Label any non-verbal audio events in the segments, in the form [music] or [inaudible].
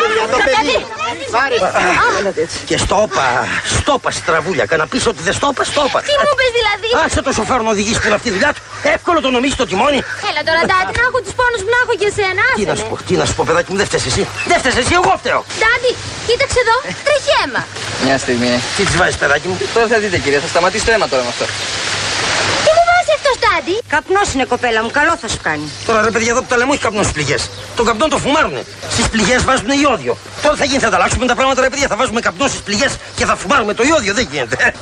παιδιά, το παιδί. Πάρε. Και στόπα, στόπα στραβούλια. Κανα πεις ότι δεν στόπα, στόπα. Τι μου πες δηλαδή; Άσε το σοφέρ να οδηγήσει που είναι αυτή η δουλειά του. Εύκολο το νομίζεις το τιμόνι. Έλα τώρα, Ντάντι, να έχω τους πόνους που να έχω και εσένα. Τι να σου πω, τι να σου πω, παιδάκι μου, δεν φταίς εσύ. Δεν φταίς εσύ, εγώ φταίω. Ντάντι, κοίταξε εδώ, τρέχει αίμα. Μια στιγμή. Τι της βάζεις, παιδάκι μου; Τώρα θα δείτε κυρία, θα σταματήσει το αίμα τώρα με αυτό. Τι μου βάζει αυτός, Ντάντι. Καπνός είναι κοπέλα μου, καλό θα σου κάνει. Τώρα ρε παιδιά εδώ που τα λέμε όχι καπνός στις πληγές. Τον καπνό το φουμάρουνε. Στις πληγές βάζουν ιόδιο. Τώρα θα γίνει, θα ανταλλάξουμε τα πράγματα ρε παιδιά. Θα βάζουμε καπνό στις πληγές και θα φουμάρουμε το ιόδιο. Δεν γίνεται.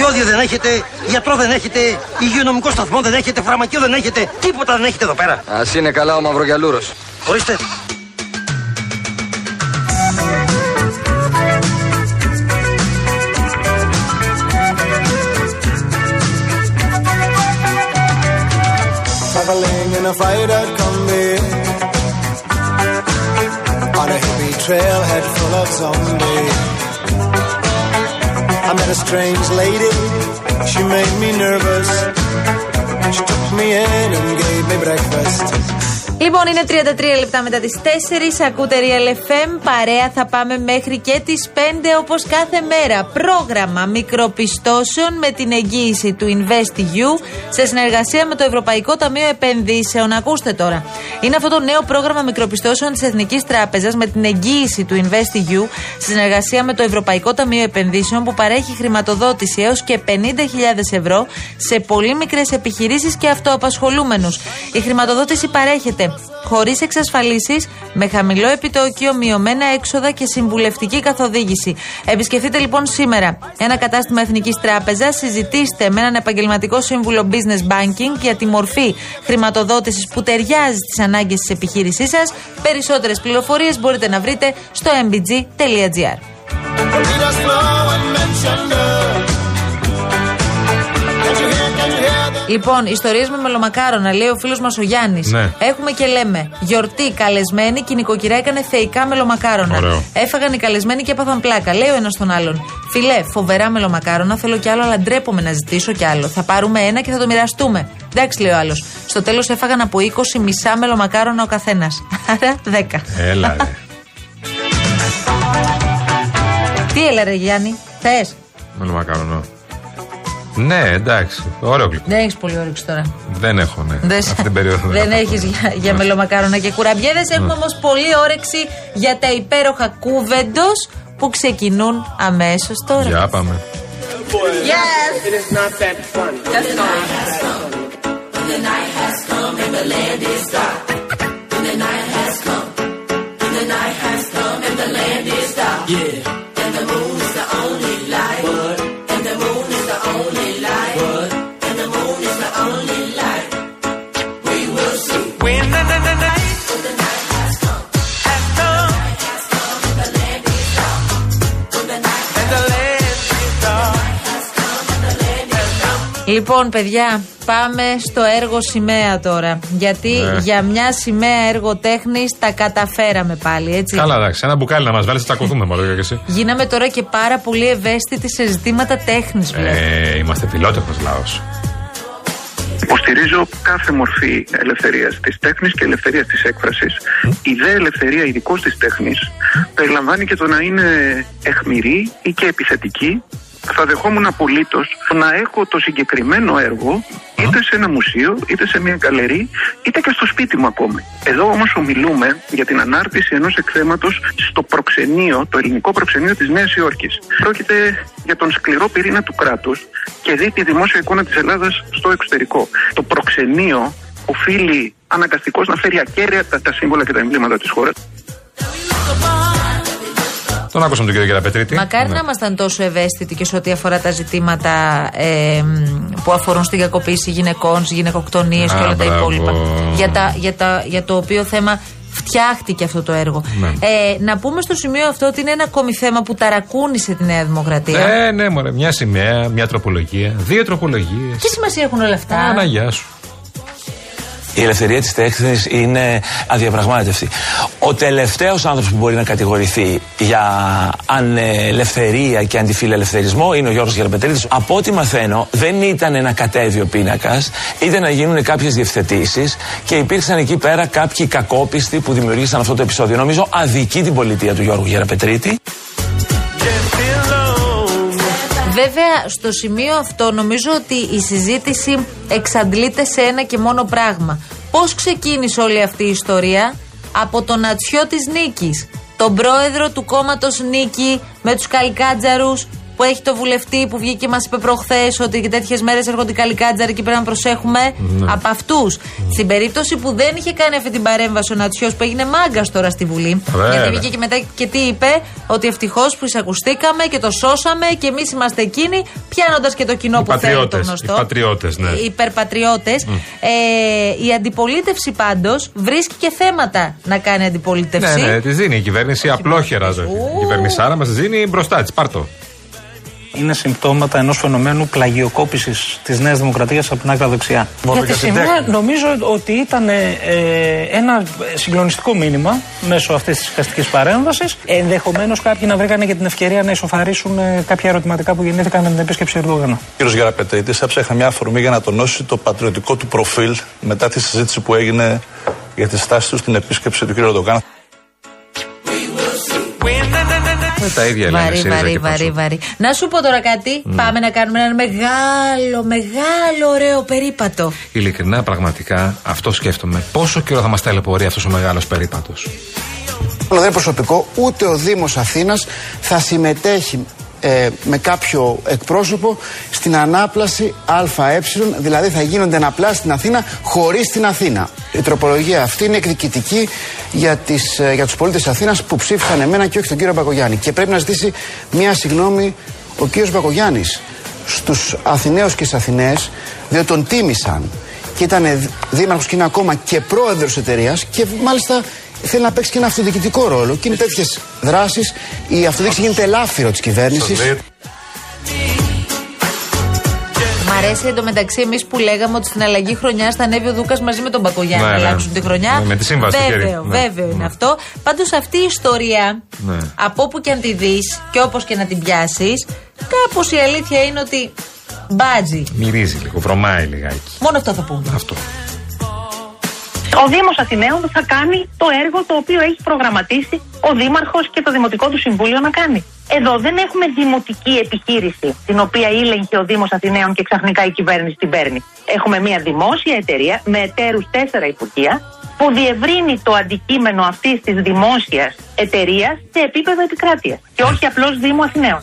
Ιόδιο δεν έχετε, γιατρό δεν έχετε, υγειονομικό σταθμό δεν έχετε, φαρμακείο δεν έχετε. Τίποτα δεν έχετε εδώ πέρα. Ας είναι καλά ο Μαυρογιαλούρος. Ορίστε. Fighter combi on a hippie trailhead full of zombies. I met a strange lady, she made me nervous. She took me in and gave me breakfast. Λοιπόν, είναι 33 λεπτά μετά τις 4. Ακούτε Real FM. Παρέα θα πάμε μέχρι και τις 5 όπως κάθε μέρα. Πρόγραμμα μικροπιστώσεων με την εγγύηση του InvestEU σε συνεργασία με το Ευρωπαϊκό Ταμείο Επενδύσεων. Ακούστε τώρα. Είναι αυτό το νέο πρόγραμμα μικροπιστώσεων της Εθνικής Τράπεζας με την εγγύηση του InvestEU σε συνεργασία με το Ευρωπαϊκό Ταμείο Επενδύσεων που παρέχει χρηματοδότηση έως και 50.000 ευρώ σε πολύ μικρές επιχειρήσεις και αυτοαπασχολούμενους. Η χρηματοδότηση παρέχεται χωρίς εξασφαλίσεις, με χαμηλό επιτόκιο, μειωμένα έξοδα και συμβουλευτική καθοδήγηση. Επισκεφτείτε λοιπόν σήμερα ένα κατάστημα Εθνικής Τράπεζας, συζητήστε με έναν επαγγελματικό σύμβουλο business banking για τη μορφή χρηματοδότησης που ταιριάζει στις ανάγκες της επιχείρησής σας. Περισσότερες πληροφορίες μπορείτε να βρείτε στο mbg.gr. Λοιπόν, ιστορίες με μελομακάρονα, λέει ο φίλος μας ο Γιάννης. Ναι. Έχουμε και λέμε. Γιορτή, καλεσμένη και η νοικοκυρά έκανε θεϊκά μελομακάρονα. Ωραίο. Έφαγαν οι καλεσμένοι και έπαθαν πλάκα. Λέει ο ένας τον άλλον. Φιλέ, φοβερά μελομακάρονα, θέλω κι άλλο, αλλά ντρέπομαι να ζητήσω κι άλλο. Θα πάρουμε ένα και θα το μοιραστούμε. Εντάξει, λέει ο άλλος. Στο τέλος έφαγαν από 20 μισά μελομακάρονα ο καθένας. [laughs] Άρα 10. Έλα, ρε. Τι έλα, ρε Γιάννη, θε. Με μακαρονό. Ναι, εντάξει. Ωραίο γλυκό. Δεν έχεις πολύ όρεξη τώρα. Δεν έχω, ναι. Δεν, Αυτή την περίοδο δεν [laughs] έχω. έχεις για, για μελομακάρονα και κουραμπιέδες. Έχουμε όμως πολύ όρεξη για τα υπέροχα κούβεντος που ξεκινούν αμέσως τώρα. Για πάμε. Yes. It is not that funny. When Λοιπόν, παιδιά, πάμε στο έργο σημαία τώρα. Γιατί Ναι. για μια σημαία έργο τέχνης τα καταφέραμε πάλι, έτσι. Καλά, εντάξει. Ένα μπουκάλι να μας βάλεις, θα τσακωθούμε μόνο και εσύ. Γίναμε τώρα και πάρα πολύ ευαίσθητοι σε ζητήματα τέχνης, Ε, είμαστε φιλότεχνος λαός. Υποστηρίζω κάθε μορφή ελευθερίας της τέχνης και ελευθερίας της έκφρασης. Η δε ελευθερία ειδικώς της τέχνης περιλαμβάνει και το να είναι εχμηρή ή και επιθετική. Θα δεχόμουν απολύτως να έχω το συγκεκριμένο έργο είτε σε ένα μουσείο, είτε σε μια γκαλερί, είτε και στο σπίτι μου ακόμη. Εδώ όμως ομιλούμε για την ανάρτηση ενός εκθέματος στο προξενείο, το ελληνικό προξενείο της Νέας Υόρκης. Πρόκειται για τον σκληρό πυρήνα του κράτους και δει τη δημόσια εικόνα της Ελλάδας στο εξωτερικό. Το προξενείο οφείλει αναγκαστικώς να φέρει ακέραια τα, τα σύμβολα και τα εμβλήματα της χώρας. Τον άκουσαμε τον κύριο Γεραπετρίτη. Μακάρι Ναι. να ήμασταν τόσο ευαίσθητοι και σε ό,τι αφορά τα ζητήματα ε, μ, που αφορούν στην κακοποίηση γυναικών, στις γυναικοκτονίες και Α, όλα τα μπράβο. υπόλοιπα. Για, τα, για, τα, για το οποίο θέμα φτιάχτηκε αυτό το έργο. Ναι. Ε, να πούμε στο σημείο αυτό ότι είναι ένα ακόμη θέμα που ταρακούνησε τη Νέα Δημοκρατία. Ε, ναι, μωρέ. Μια σημαία, μια τροπολογία. Δύο τροπολογίες. Τι σημασία έχουν όλα αυτά; Αναγιά σου. Η ελευθερία της τέχνης είναι αδιαπραγμάτευτη. Ο τελευταίος άνθρωπος που μπορεί να κατηγορηθεί για ανελευθερία και αντιφιλελευθερισμό είναι ο Γιώργος Γεραπετρίδης. Από ό,τι μαθαίνω, δεν ήταν ένα κατέβιο πίνακας, ήταν να γίνουν κάποιες διευθετήσεις και υπήρξαν εκεί πέρα κάποιοι κακόπιστοι που δημιουργήσαν αυτό το επεισόδιο. Νομίζω αδικεί την πολιτεία του Γιώργου Γεραπετρίτη. Βέβαια, στο σημείο αυτό νομίζω ότι η συζήτηση εξαντλείται σε ένα και μόνο πράγμα. Πώς ξεκίνησε όλη αυτή η ιστορία; Από τον ατσιό τη Νίκης, τον πρόεδρο του κόμματος Νίκη με τους καλικάτζαρου που έχει το βουλευτή που βγήκε και μας είπε προχθές ότι και τέτοιες μέρες έρχονται οι καλικάτζαροι και πρέπει να προσέχουμε. Ναι. Από αυτούς. Στην περίπτωση που δεν είχε κάνει αυτή την παρέμβαση ο Νατσιός που έγινε μάγκας τώρα στη Βουλή. Βέβαια. Γιατί βγήκε και μετά και τι είπε, ότι ευτυχώς που εισακουστήκαμε και το σώσαμε και εμείς είμαστε εκείνοι, πιάνοντας και το κοινό Οι που θέλει το πατριώτες, γνωστό. οι πατριώτες, ναι. Οι υπερπατριώτες. Ε, η αντιπολίτευση πάντως βρίσκει και θέματα να κάνει αντιπολίτευση. Ναι, ναι, τη δίνει η κυβέρνηση απλόχερα. δε. Η κυβερνησάρα μας τη δίνει μπροστά της. Πάρτο. Είναι συμπτώματα ενός φαινομένου πλαγιοκόπησης της Νέας Δημοκρατίας από την άκρα δεξιά. Γιατί σήμερα νομίζω ότι ήταν ε, ένα συγκλονιστικό μήνυμα μέσω αυτής της δικαστική παρέμβασης. Ενδεχομένως κάποιοι να βρήκαν και την ευκαιρία να ισοφαρίσουν ε, κάποια ερωτηματικά που γεννήθηκαν με την επίσκεψη Ερντογάνα. Ο κ. Γεραπετρίτης έψαχε μια αφορμή για να τονώσει το πατριωτικό του προφίλ μετά τη συζήτηση που έγινε για τη στάση του στην επίσκεψη του κ. Ερντογάν. Με τα ίδια λένε Βαρύ, ΣΥΡΙΖΑ βαρύ, και βαρύ, Πασόκ. βαρύ. Να σου πω τώρα κάτι. Πάμε να κάνουμε ένα μεγάλο, μεγάλο ωραίο περίπατο. Ειλικρινά, πραγματικά, αυτό σκέφτομαι. Πόσο καιρό θα μας ταλαιπωρεί αυτός ο μεγάλος περίπατος; δεν είναι προσωπικό, ούτε ο Δήμος Αθήνας θα συμμετέχει ε, με κάποιο εκπρόσωπο στην ανάπλαση ΑΕ, δηλαδή θα γίνονται αναπλάσεις στην Αθήνα χωρίς την Αθήνα. Η τροπολογία αυτή είναι εκδικητική για, τις, ε, για τους πολίτες της Αθήνας που ψήφισαν εμένα και όχι τον κύριο Μπακογιάννη. Και πρέπει να ζητήσει μία συγγνώμη ο κύριος Μπακογιάννης στους Αθηναίους και στις Αθηναίες, διότι τον τίμησαν και ήταν δήμαρχος και είναι ακόμα και πρόεδρος εταιρείας και μάλιστα θέλει να παίξει και ένα αυτοδιοικητικό ρόλο. Και είναι τέτοιες δράσεις. Η αυτοδιοίκηση γίνεται ελάφυρο της κυβέρνησης. Μ' αρέσει εντωμεταξύ εμείς που λέγαμε ότι στην αλλαγή χρονιάς θα ανέβει ο Δούκας μαζί με τον Μπακογιάννη Ναι, να ναι. αλλάξουν τη χρονιά. Ναι, με τη σύμβαση του Βέβαιο, χέρι. Ναι. βέβαιο είναι αυτό. Πάντως αυτή η ιστορία, Ναι. από όπου και αν τη δεις και όπως και να την πιάσεις, κάπως η αλήθεια είναι ότι μπάτζι. Μυρίζει λίγο, βρωμάει λιγάκι. Μόνο αυτό θα πούμε. Αυτό. Ο Δήμος Αθηναίων θα κάνει το έργο το οποίο έχει προγραμματίσει ο Δήμαρχος και το Δημοτικό του Συμβούλιο να κάνει. Εδώ δεν έχουμε δημοτική επιχείρηση την οποία ήλεγχε ο Δήμος Αθηναίων και ξαφνικά η κυβέρνηση την παίρνει. Έχουμε μια δημόσια εταιρεία με εταίρους τέσσερα υπουργεία που διευρύνει το αντικείμενο αυτής της δημόσιας εταιρείας σε επίπεδο επικράτειας και όχι απλώς Δήμου Αθηναίων.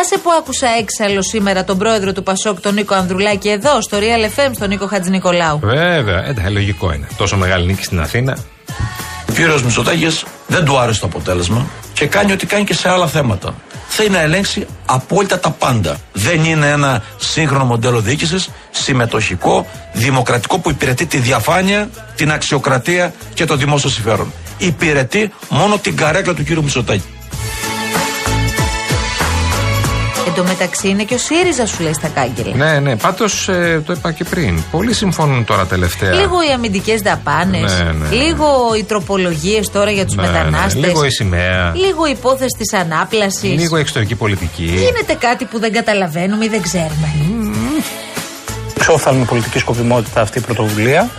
Άσε που άκουσα έξαλλο σήμερα τον πρόεδρο του Πασόκ, τον Νίκο Ανδρουλάκη, εδώ στο Real FM, στον Νίκο Χατζη Νικολάου. Βέβαια, εντάξει, λογικό είναι. Τόσο μεγάλη νίκη στην Αθήνα. Ο κύριος Μητσοτάκης δεν του άρεσε το αποτέλεσμα και κάνει ό,τι κάνει και σε άλλα θέματα. Θέλει να ελέγξει απόλυτα τα πάντα. Δεν είναι ένα σύγχρονο μοντέλο διοίκησης, συμμετοχικό, δημοκρατικό που υπηρετεί τη διαφάνεια, την αξιοκρατία και το δημόσιο συμφέρον. Υπηρετεί μόνο την καρέκλα του κύριου Μητσοτάκη. Εν τω μεταξύ είναι και ο ΣΥΡΙΖΑ σου λέει στα κάγκελα. Ναι, ναι, πάντως το είπα και πριν. Πολλοί συμφωνούν τώρα τελευταία. Λίγο οι αμυντικές δαπάνες. Ναι, ναι. Λίγο οι τροπολογίες τώρα για τους Ναι, ναι. μετανάστες. Λίγο η σημαία. Λίγο η υπόθεση της ανάπλασης. Λίγο η εξωτερική πολιτική. Γίνεται κάτι που δεν καταλαβαίνουμε ή δεν ξέρουμε. Ξόφθαλμη πολιτική σκοπιμότητα αυτή η πρωτοβουλία.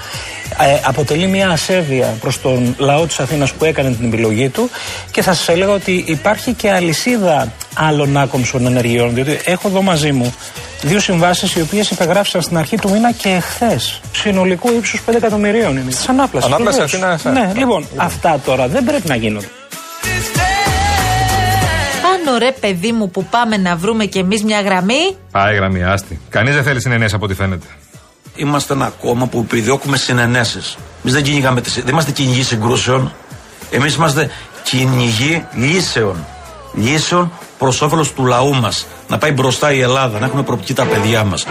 Ε, αποτελεί μια ασέβεια προς τον λαό της Αθήνας που έκανε την επιλογή του και θα σας έλεγα ότι υπάρχει και αλυσίδα άλλων άκομψων ενεργειών διότι έχω εδώ μαζί μου δύο συμβάσεις οι οποίες υπεγράφησαν στην αρχή του μήνα και εχθές συνολικού ύψους 5 εκατομμυρίων είναι της ανάπλασης. Ανάπλαση βεβαίως. Αθήνας, Ναι, λοιπόν, αυτά τώρα δεν πρέπει να γίνονται. Πάνω ρε παιδί μου που πάμε να βρούμε κι εμείς μια γραμμή. Πάει γραμμή, άστη. Κανείς δεν θέλει συνενέσεις από ό,τι φαίνεται. Είμαστε ένα κόμμα που επιδιώκουμε συνενέσεις. Εμείς δεν, κυνηγάμε τις- δεν είμαστε κυνηγοί συγκρούσεων. Εμείς είμαστε κυνηγοί λύσεων. Λύσεων προς όφελος του λαού μας. Να πάει μπροστά η Ελλάδα, να έχουμε προοπτική τα παιδιά μας.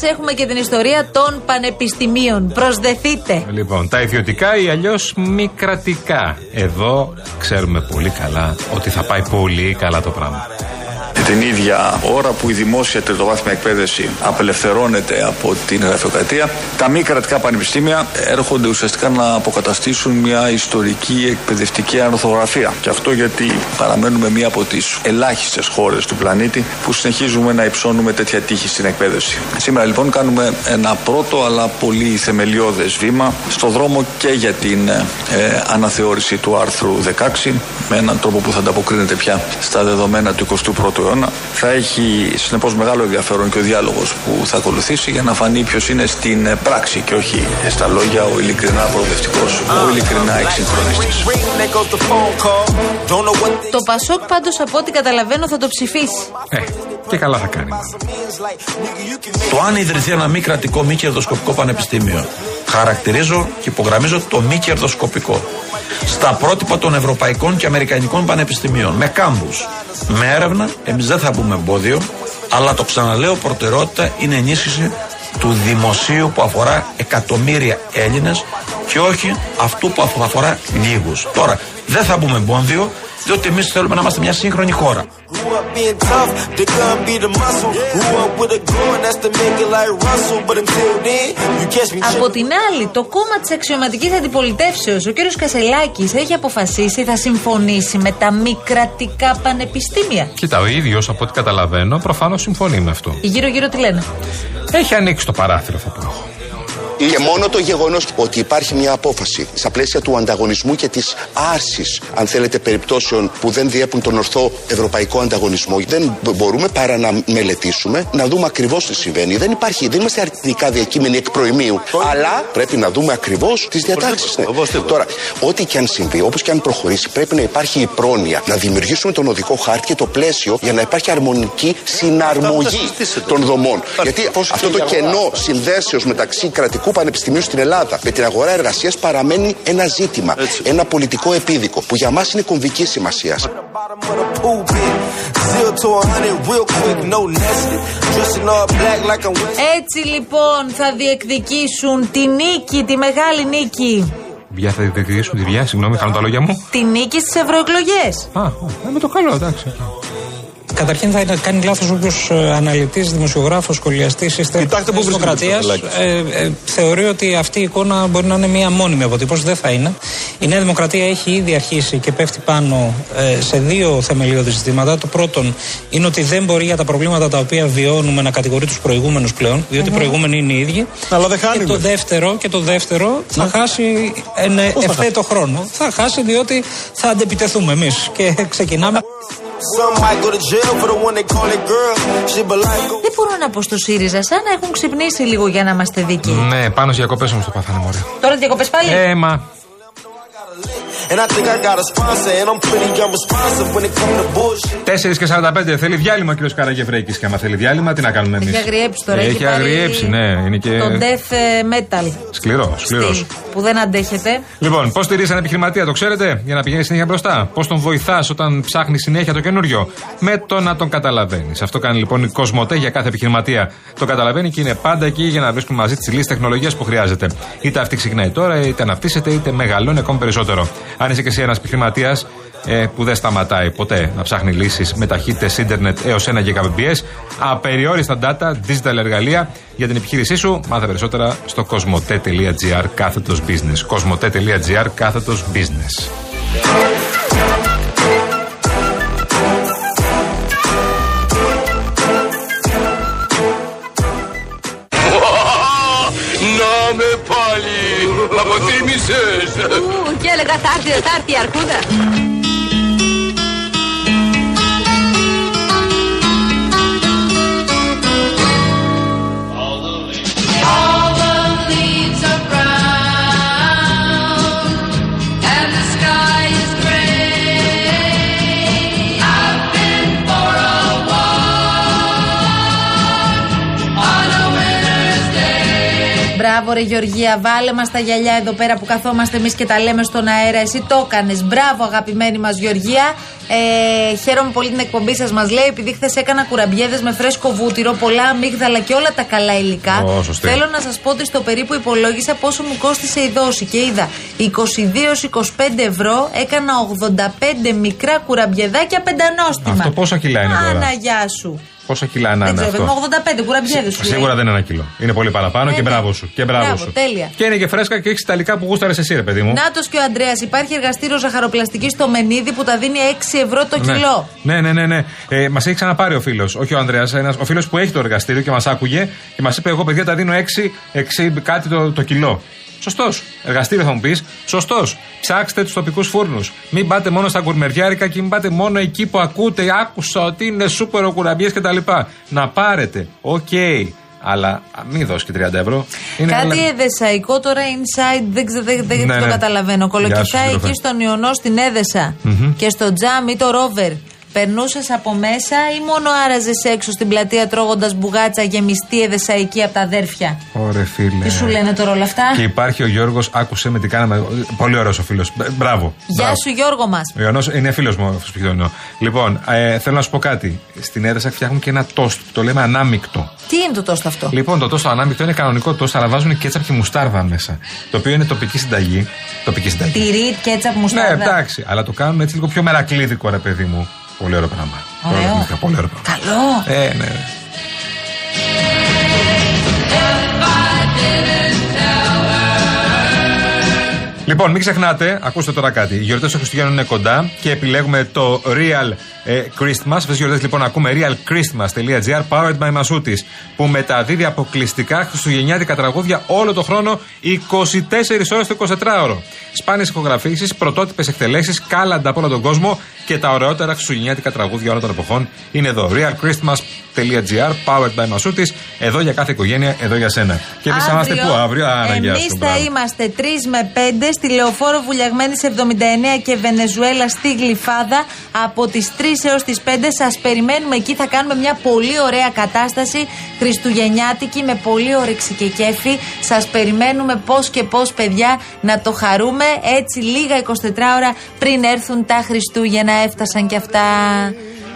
Έχουμε και την ιστορία των πανεπιστημίων. Προσδεθείτε. Λοιπόν, τα ιδιωτικά ή αλλιώς μη κρατικά. Εδώ ξέρουμε πολύ καλά ότι θα πάει πολύ καλά το πράγμα. Την ίδια ώρα που η δημόσια τριτοβάθμια εκπαίδευση απελευθερώνεται από την γραφειοκρατία, τα μη κρατικά πανεπιστήμια έρχονται ουσιαστικά να αποκαταστήσουν μια ιστορική εκπαιδευτική ανορθογραφία. Και αυτό γιατί παραμένουμε μία από τις ελάχιστες χώρες του πλανήτη που συνεχίζουμε να υψώνουμε τέτοια τύχη στην εκπαίδευση. Σήμερα λοιπόν κάνουμε ένα πρώτο αλλά πολύ θεμελιώδες βήμα στο δρόμο και για την ε, αναθεώρηση του άρθρου 16 με έναν τρόπο που θα ανταποκρίνεται πια στα δεδομένα του 21ου αιώνα. Θα έχει συνεπώς μεγάλο ενδιαφέρον και ο διάλογος που θα ακολουθήσει για να φανεί ποιος είναι στην ε, πράξη και όχι στα λόγια ο ειλικρινά προοδευτικός, ο ειλικρινά εξυγχρονιστής. Το Πασόκ πάντως από ό,τι καταλαβαίνω θα το ψηφίσει. Ε, και καλά θα κάνει. Το αν ιδρυθεί ένα μη κρατικό μη κερδοσκοπικό πανεπιστήμιο. Χαρακτηρίζω και υπογραμμίζω το μη κερδοσκοπικό. Στα πρότυπα των ευρωπαϊκών και αμερικανικών πανεπιστημίων. Με κάμπους. Με έρευνα, εμείς δεν θα πούμε εμπόδιο, αλλά το ξαναλέω, προτεραιότητα είναι ενίσχυση του δημοσίου που αφορά εκατομμύρια Έλληνες και όχι αυτού που αφορά λίγους. Τώρα, δεν θα πούμε εμπόδιο, διότι εμείς θέλουμε να είμαστε μια σύγχρονη χώρα. Grew up being tough, the gun be the muscle. Grew up with a gun, that's to make it like Russell. But until then, you catch me Από την άλλη, το κόμμα της αξιωματικής αντιπολιτεύσεως, ο κ. Κασελάκης, έχει αποφασίσει, θα συμφωνήσει με τα μη κρατικά πανεπιστήμια. Κοίτα, ο ίδιος από ό,τι καταλαβαίνω προφανώς συμφωνεί με αυτό. Γύρω-γύρω τι λένε; Έχει ανοίξει το παράθυρο, θα πω εγώ. Και μόνο το γεγονός ότι υπάρχει μια απόφαση στα πλαίσια του ανταγωνισμού και της άρσης, αν θέλετε, περιπτώσεων που δεν διέπουν τον ορθό ευρωπαϊκό ανταγωνισμό, δεν μπορούμε παρά να μελετήσουμε, να δούμε ακριβώς τι συμβαίνει. Δεν υπάρχει, δεν είμαστε αρνητικά διακείμενοι εκ προημίου, αλλά πρέπει να δούμε ακριβώς τις διατάξεις. Τώρα, ό,τι και αν συμβεί, όπως και αν προχωρήσει, πρέπει να υπάρχει η πρόνοια να δημιουργήσουμε τον οδικό χάρτη και το πλαίσιο για να υπάρχει αρμονική συναρμογή των δομών. Γιατί αυτό το κενό συνδέσεως μεταξύ κρατικού πανεπιστημίου στην Ελλάδα με την αγορά εργασίας παραμένει ένα ζήτημα, ένα πολιτικό επίδικο που για μας είναι κομβικής σημασίας. Έτσι λοιπόν θα διεκδικήσουν τη νίκη, τη μεγάλη νίκη. Για θα διεκδικήσουν τη βιά, συγγνώμη, χάνω τα λόγια μου. Τη νίκη στις ευρωεκλογές. Α, ε, με το καλό, εντάξει. Καταρχήν θα είναι- κάνει λάθος όποιο αναλυτής, δημοσιογράφος, σχολιαστής ή Κοιτάξτε πού βρίσκεται δημοκρατίας ο Μητσοτάκης. ε, ε, θεωρεί ότι αυτή η εικόνα μπορεί να είναι μια μόνιμη αποτύπωση. Δεν θα είναι. Η Νέα Δημοκρατία έχει ήδη αρχίσει και πέφτει πάνω ε, σε δύο θεμελιώδη ζητήματα. Το πρώτον είναι ότι δεν μπορεί για τα προβλήματα τα οποία βιώνουμε να κατηγορεί τους προηγούμενους πλέον, διότι οι προηγούμενοι είναι οι ίδιοι. Αλλά δεν χάνει. Και το δεύτερο, και το δεύτερο θα χάσει εν ευθέτω χρόνο. Θα χάσει διότι θα αντεπιτεθούμε εμείς. Και ξεκινάμε. Some might go to jail for the one they call it girl. She be like, oh, Δεν μπορώ να πω στο ΣΥΡΙΖΑ, σαν να έχουν ξυπνήσει λίγο για να είμαστε δίκαιοι. Ναι, πάνω στις διακοπές όμως το πάθανε μωρέ. Τώρα διακοπές πάλι; Ε, μα. 4 και 45 θέλει διάλειμμα ο κύριος Καραγευρέκη. Και άμα θέλει διάλειμμα, τι να κάνουμε εμείς; Έχει αγριέψει τώρα. Έχει πάρει αγριέψει, ναι. Είναι και. Το death ε, metal. Σκληρό, σκληρός. στυλ Που δεν αντέχετε. Λοιπόν, πώς στηρίζει έναν επιχειρηματία, το ξέρετε, για να πηγαίνει συνέχεια μπροστά; Πώς τον βοηθάς όταν ψάχνει συνέχεια το καινούριο; Με το να τον καταλαβαίνεις. Αυτό κάνει λοιπόν η Κοσμοτέ για κάθε επιχειρηματία. Το καταλαβαίνει και είναι πάντα εκεί για να βρίσκουν μαζί τις λύσει τεχνολογίας που χρειάζεται. Είτε αυτή ξεκινάει τώρα, είτε αναπτύσσεται, είτε μεγαλώνει ακόμη περισσότερο. Αν είσαι και εσύ ένας επιχειρηματίας ε, που δεν σταματάει ποτέ να ψάχνει λύσεις με ταχύτητες ίντερνετ έως 1 Gbps, απεριόριστα data, digital εργαλεία για την επιχείρησή σου, μάθε περισσότερα στο κοσμοτέ.gr κάθετος business. κοσμοτέ.gr κάθετος business. Ου, και έλεγα θα Μπράβο, ρε Γεωργία, βάλε μας τα γυαλιά εδώ πέρα που καθόμαστε εμείς και τα λέμε στον αέρα. Εσύ το έκανες. Μπράβο, αγαπημένη μας Γεωργία. Ε, χαίρομαι πολύ την εκπομπή σας, μας λέει, επειδή χθες έκανα κουραμπιέδες με φρέσκο βούτυρο, πολλά αμύγδαλα και όλα τα καλά υλικά. Ω, σωστή. Θέλω να σας πω ότι στο περίπου υπολόγισα πόσο μου κόστησε η δόση και είδα 22-25 ευρώ έκανα 85 μικρά κουραμπιεδάκια πεντανόστιμα. Αυτό πόσα κιλά είναι τώρα; Αναγιά σου. Πόσα κιλά να Δεν είναι ξέρω, αυτό; παιδί μου, 85 κουραμπιέδε σου. λέει. Σίγουρα δεν είναι ένα κιλό. Είναι πολύ παραπάνω Ε, και ναι. μπράβο σου. Και μπράβο, Μπράβο, σου. τέλεια. Και είναι και φρέσκα και έχεις τα υλικά που γούσταρες εσύ, ρε παιδί μου. Νάτος και ο Αντρέα, υπάρχει εργαστήριο ζαχαροπλαστική στο Μενίδη που τα δίνει 6 ευρώ το Ναι. κιλό. Ναι, ναι, ναι. ναι. Ε, μας έχει ξαναπάρει ο φίλος, όχι ο Ανδρέας, ο φίλος που έχει το εργαστήριο και μας άκουγε και μας είπε: Εγώ, παιδιά, τα δίνω 6, 6 κάτι το, το κιλό. Σωστός. Εργαστήριο θα μου πεις. Σωστός. Ψάξτε τους τοπικούς φούρνους. Μην πάτε μόνο στα κουρμεριάρικα και μην πάτε μόνο εκεί που ακούτε. Άκουσα ότι είναι σούπερ ο κουραμπιές κτλ. Να πάρετε. Οκ. Αλλά α, μην δώσεις και 30 ευρώ. Είναι Κάτι όλα- εδεσαϊκό τώρα inside, δεν, ξε- δεν, δεν Ναι, το ναι. καταλαβαίνω. Γεια σου, Κολοκυθά εκεί Χριστόφερ. στον Ιωνό στην Έδεσα Μμμ. και στο τζάμ ή το ρόβερ. Περνούσες από μέσα ή μόνο άραζες έξω στην πλατεία τρώγοντας μπουγάτσα γεμιστή εδεσαϊκή από τα αδέρφια; Ωραία, φίλε. Τι σου λένε τώρα όλα αυτά; Και υπάρχει ο Γιώργος, άκουσε με τι κάναμε. Πολύ ωραίος ο φίλος. Μπράβο. Γεια Μπράβο. σου Γιώργο μας. Ο Ιωαννός είναι φίλος μου αυτός που έχει το εννοώ. Λοιπόν, ε, θέλω να σου πω κάτι. Στην έδεσα φτιάχνουν και ένα τόστ που το λέμε ανάμεικτο. Τι είναι το τόστο αυτό; Λοιπόν, το τόστο ανάμεικτο είναι κανονικό τόστο, αλλά βάζουν κέτσαπ και μουστάρδα μέσα. Το οποίο είναι τοπική συνταγή. Τοπική συνταγή. Τυρί, κέτσαπ, Ναι, μουστάρδα. εντάξει, αλλά το κάνουν έτσι λίγο πιο μερακλίδικο, ρε παιδί μου. Πολύ ωραίο πράγμα. Ωραίο. Πολύ ωραίο, Πολύ ωραίο πράγμα. Καλό. Ε, ναι. ναι. Λοιπόν, μην ξεχνάτε, ακούστε τώρα κάτι. Οι γιορτές των Χριστουγέννων είναι κοντά και επιλέγουμε το Real ε, Christmas. Αυτέ τι γιορτέ λοιπόν ακούμε realchristmas.gr powered by Masutis που μεταδίδει αποκλειστικά χριστουγεννιάτικα τραγούδια όλο το χρόνο 24 ώρες το 24ωρο. Σπάνιες ηχογραφήσεις, πρωτότυπες εκτελέσεις, κάλαντα από όλο τον κόσμο και τα ωραιότερα χριστουγεννιάτικα τραγούδια όλων των εποχών είναι εδώ. realchristmas.gr powered by Masutis. Εδώ για κάθε οικογένεια, εδώ για σένα. Και εμείς θα είμαστε πού αύριο, Άρα, γεια Εμείς σου, θα μπράβο. είμαστε 3 με 5 στη Λεωφόρο Βουλιαγμένη 79 και Βενεζουέλα στη Γλυφάδα από τις 3 έως τις 5. Σας περιμένουμε εκεί. Θα κάνουμε μια πολύ ωραία κατάσταση Χριστουγεννιάτικη με πολύ όρεξη και κέφι. Σας περιμένουμε πώς και πώς, παιδιά, να το χαρούμε έτσι λίγα 24 ώρα πριν έρθουν τα Χριστούγεννα. Έφτασαν και αυτά.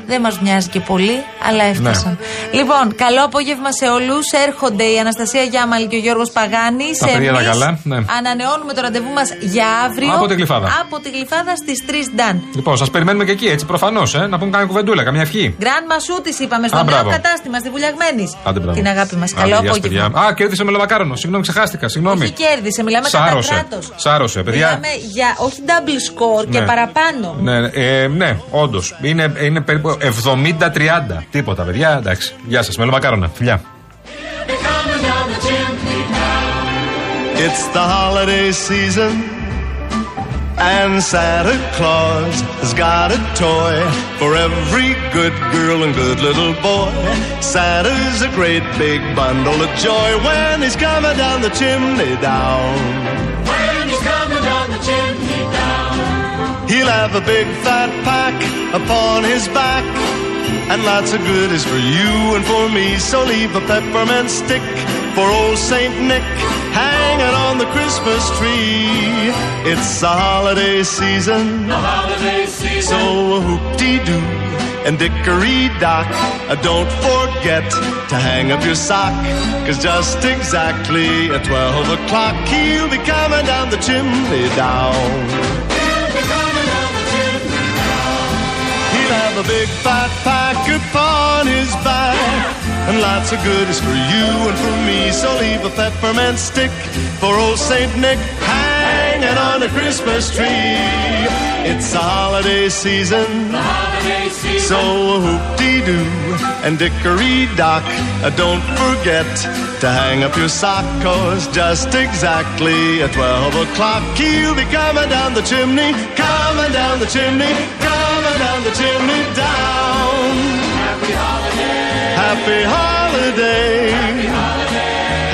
Δεν μας μοιάζει και πολύ, αλλά έφτασαν. Λοιπόν, καλό απόγευμα σε όλους. Έρχονται η Αναστασία Γιάμαλη και ο Γιώργος Παγάνης. Τα παιδιά τα καλά, ναι. Ανανεώνουμε το ραντεβού μας για αύριο. Από τη Γλυφάδα. Από τη Γλυφάδα στις 3 Νταν. Λοιπόν, σας περιμένουμε και εκεί, έτσι προφανώς, ε, να πούμε καμιά κουβεντούλα, καμιά ευχή. Γκραντ Μασούτη είπαμε στο Α, νέο μπράβο. κατάστημα στη Βουλιαγμένης. Άντε, μπράβο. Την αγάπη μας. Άντε, Καλό γεια σας, απόγευμα. παιδιά. Α, κέρδισε με λαβακάρονο. Συγγνώμη, ξεχάστηκα. Συγγνώμη. Όχι κέρδισε, μιλάμε κατά Σάρωσε. κράτος. Σάρωσε, παιδιά. Μιλάμε για όχι double score και Ναι. παραπάνω. Ναι, ναι, ε, ναι όντως. Είναι, είναι περίπου 70-30. Τίποτα, παιδιά. Εντάξει. Γεια σα. Μελομακάρονα. Φιλιά. It's the holiday season, and Santa Claus has got a toy for every good girl and good little boy. Santa's a great big bundle of joy when he's coming down the chimney down. When he's coming down the chimney down. He'll have a big fat pack upon his back. and lots of good is for you and for me. So leave a peppermint stick for old Saint Nick hanging on the Christmas tree. It's the holiday season. The holiday season. So whoop-dee-doo and dickory-dock. Uh, don't forget to hang up your sock. Cause just exactly at 12 o'clock he'll be coming down the chimney down. A big fat pack upon his back and lots of goodies for you and for me. So leave a peppermint stick for old Saint Nick hanging on a Christmas tree. It's the holiday season. The holiday season. So whoop-dee-doo and dickory-dock, uh, don't forget to hang up your sock, cause just exactly at 12 o'clock he'll be coming down the chimney, coming down the chimney, coming river down the chimney down. Happy holiday. Happy holiday.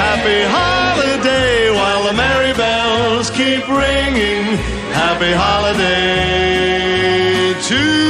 Happy holiday. While the merry bells keep ringing. Happy holiday to